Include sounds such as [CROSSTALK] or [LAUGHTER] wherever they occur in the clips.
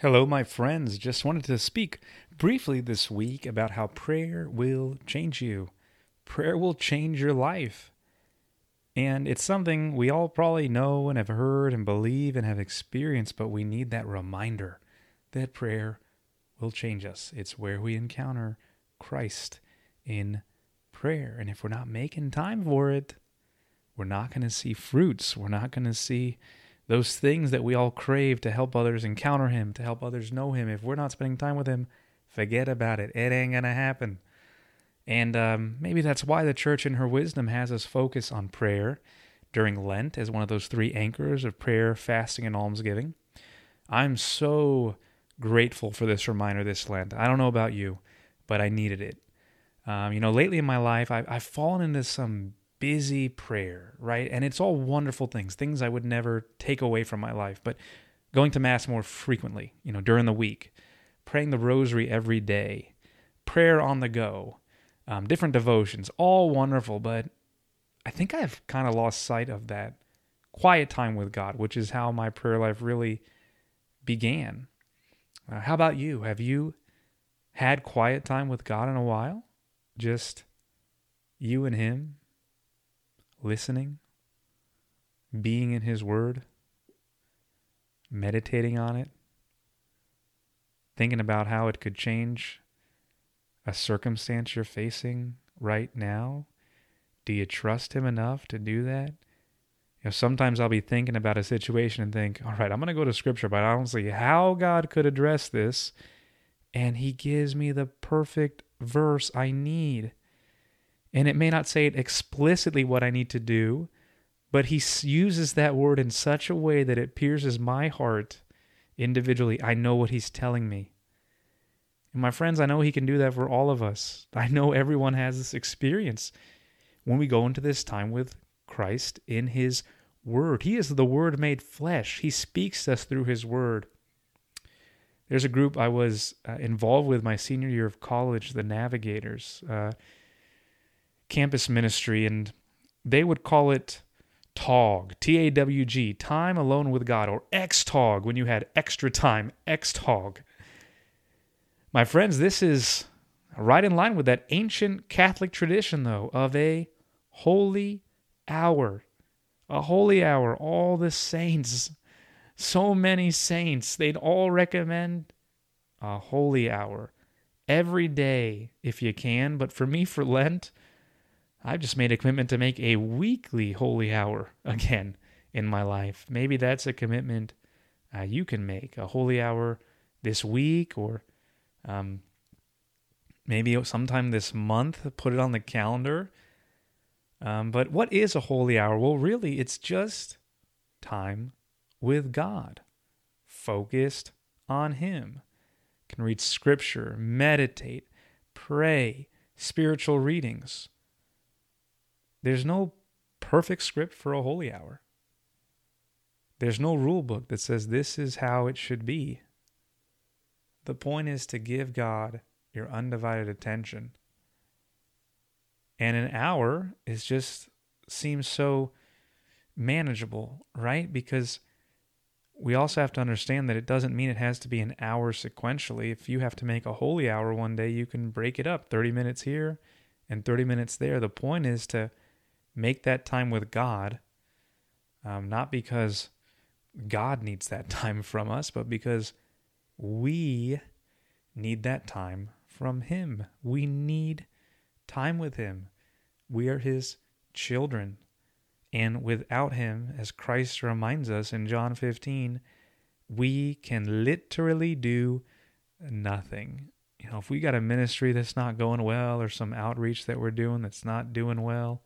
Hello, my friends. Just wanted to speak briefly this week about how prayer will change you. Prayer will change your life. And it's something we all probably know and have heard and believe and have experienced, but we need that reminder that prayer will change us. It's where we encounter Christ in prayer. And if we're not making time for it, we're not going to see fruits. We're not going to see those things that we all crave to help others encounter Him, to help others know Him. If we're not spending time with Him, forget about it. It ain't going to happen. And um, maybe that's why the church, in her wisdom, has us focus on prayer during Lent as one of those three anchors of prayer, fasting, and almsgiving. I'm so grateful for this reminder this Lent. I don't know about you, but I needed it. Um, you know, lately in my life, I've, I've fallen into some busy prayer, right? And it's all wonderful things, things I would never take away from my life, but going to Mass more frequently, you know, during the week, praying the rosary every day, prayer on the go, um, different devotions, all wonderful, but I think I've kind of lost sight of that quiet time with God, which is how my prayer life really began. Uh, how about you? Have you had quiet time with God in a while? Just you and Him? Listening, being in His Word, meditating on it, thinking about how it could change a circumstance you're facing right now? Do you trust Him enough to do that? You know, sometimes I'll be thinking about a situation and think, all right, I'm going to go to Scripture, but I don't see how God could address this. And He gives me the perfect verse I need. And it may not say it explicitly what I need to do, but he uses that word in such a way that it pierces my heart individually. I know what he's telling me. And my friends, I know he can do that for all of us. [LAUGHS] I know everyone has this experience when we go into this time with Christ in his word. He is the word made flesh, he speaks us through his word. There's a group I was uh, involved with my senior year of college, the Navigators. Uh, campus ministry, and they would call it TAWG, T A W G, time alone with God, or X-TAWG when you had extra time, X-TAWG. My friends, this is right in line with that ancient Catholic tradition, though, of a holy hour. A holy hour, all the saints, so many saints, they'd all recommend a holy hour every day if you can. But for me, for Lent, I've just made a commitment to make a weekly holy hour [LAUGHS] again in my life. Maybe that's a commitment uh, you can make a holy hour this week or um, maybe sometime this month. Put it on the calendar. Um, but what is a holy hour? Well, really, it's just time with God, focused on Him. Can read scripture, meditate, pray, spiritual readings. There's no perfect script for a holy hour. There's no rule book that says this is how it should be. The point is to give God your undivided attention. And an hour is just seems so manageable, right? Because we also have to understand that it doesn't mean it has to be an hour sequentially. If you have to make a holy hour one day, you can break it up 30 minutes here and 30 minutes there. The point is to make that time with God, um, not because God needs that [LAUGHS] time from us, but because we need that time from Him. We need time with Him. We are His children. And without Him, as Christ reminds us in John 15, we can literally do nothing. You know, if we got a ministry that's not going well or some outreach that we're doing that's not doing well,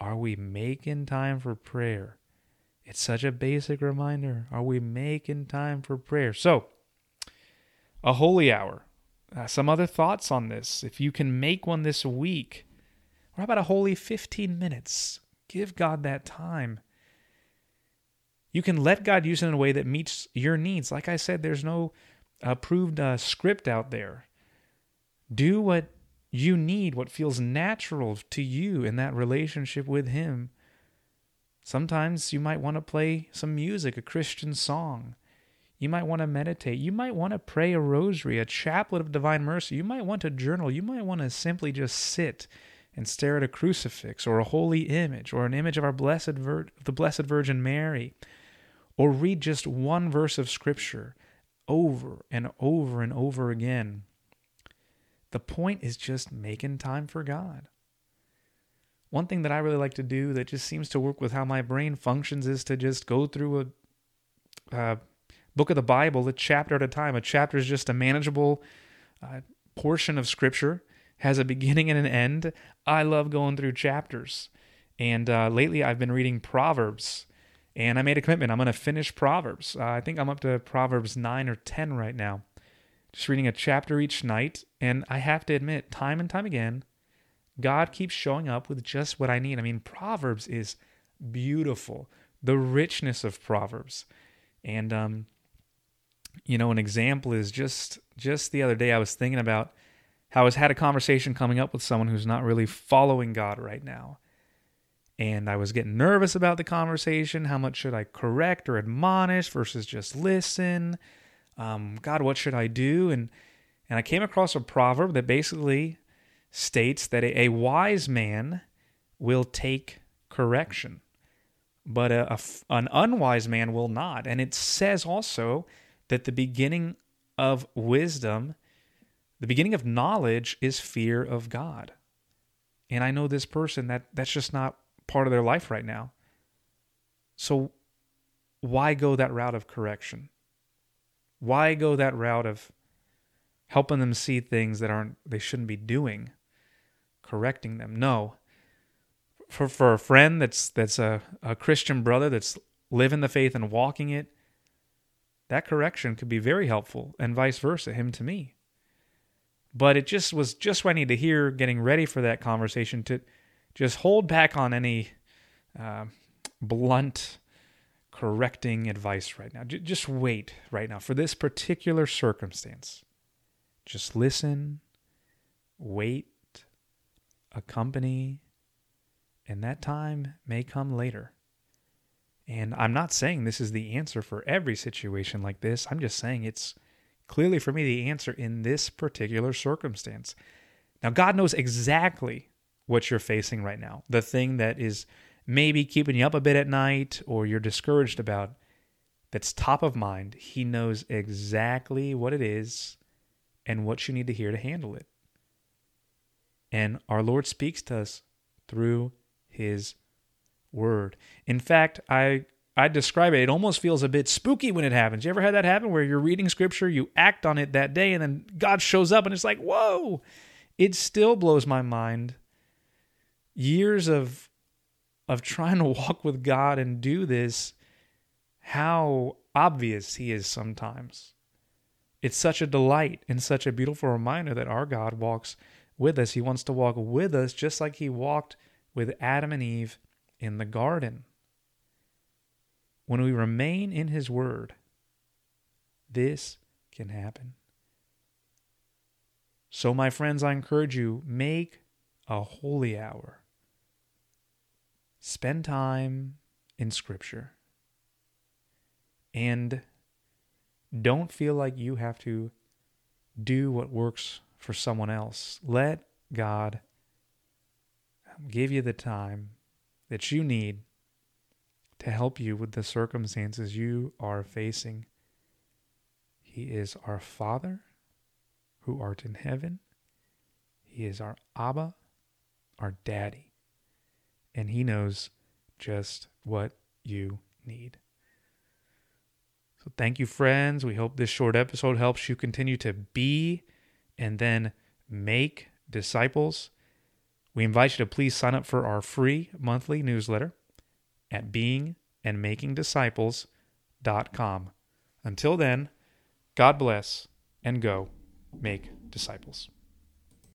are we making time for prayer? It's such a basic reminder. Are we making time for prayer? So, a holy hour. Uh, some other thoughts on this? If you can make one this week, or how about a holy 15 minutes? Give God that time. You can let God use it in a way that meets your needs. Like I said, there's no approved uh, script out there. Do what you need what feels natural to you in that relationship with Him. Sometimes you might want to play some music, a Christian song. You might want to meditate. You might want to pray a rosary, a chaplet of divine mercy. You might want to journal. You might want to simply just sit and stare at a crucifix or a holy image or an image of our blessed Vir- the blessed Virgin Mary or read just one verse of scripture over and over and over again. The point is just making time for God. One thing that I really like to do that just seems to work with how my brain functions is to just go through a uh, book of the Bible a chapter at a time. A chapter is just a manageable uh, portion of scripture, has a beginning and an end. I love going through chapters. And uh, lately I've been reading Proverbs. And I made a commitment. I'm going to finish Proverbs. Uh, I think I'm up to Proverbs 9 or 10 right now. Just reading a chapter each night. And I have to admit, time and time again, God keeps showing up with just what I need. I mean, Proverbs is beautiful. The richness of Proverbs. And um, you know, an example is just just the other day I was thinking about how I was had a conversation coming up with someone who's not really following God right now. And I was getting nervous about the conversation. How much should I correct or admonish versus just listen? Um, God, what should I do? And and I came across a proverb that basically states that a, a wise man will take correction, but a, a, an unwise man will not. And it says also that the beginning of wisdom, the beginning of knowledge is fear of God. And I know this person that that's just not part of their life right now. So why go that route of correction? Why go that route of helping them see things that aren't they shouldn't be doing, correcting them? No. For for a friend that's that's a, a Christian brother that's living the faith and walking it, that correction could be very helpful, and vice versa, him to me. But it just was just what I need to hear getting ready for that conversation to just hold back on any uh, blunt correcting advice right now. Just wait right now for this particular circumstance. Just listen, wait, accompany, and that time may come later. And I'm not saying this is the answer for every situation like this. I'm just saying it's clearly for me the answer in this particular circumstance. Now, God knows exactly what you're facing right now. The thing that is maybe keeping you up a bit at night or you're discouraged about that's top of mind. He knows exactly what it is and what you need to hear to handle it. And our Lord speaks to us through his word. In fact, I I describe it. It almost feels a bit spooky when it happens. You ever had that happen where you're reading scripture, you act on it that day, and then God shows up and it's like, whoa! It still blows my mind. Years of of trying to walk with God and do this, how obvious He is sometimes. It's such a delight and such a beautiful reminder that our God walks with us. He wants to walk with us just like He walked with Adam and Eve in the garden. When we remain in His Word, this can happen. So, my friends, I encourage you make a holy hour. Spend time in Scripture. And don't feel like you have to do what works for someone else. Let God give you the time that you need to help you with the circumstances you are facing. He is our Father who art in heaven. He is our Abba, our Daddy. And He knows just what you need. So, thank you, friends. We hope this short episode helps you continue to be and then make disciples. We invite you to please sign up for our free monthly newsletter at beingandmakingdisciples.com. Until then, God bless and go make disciples.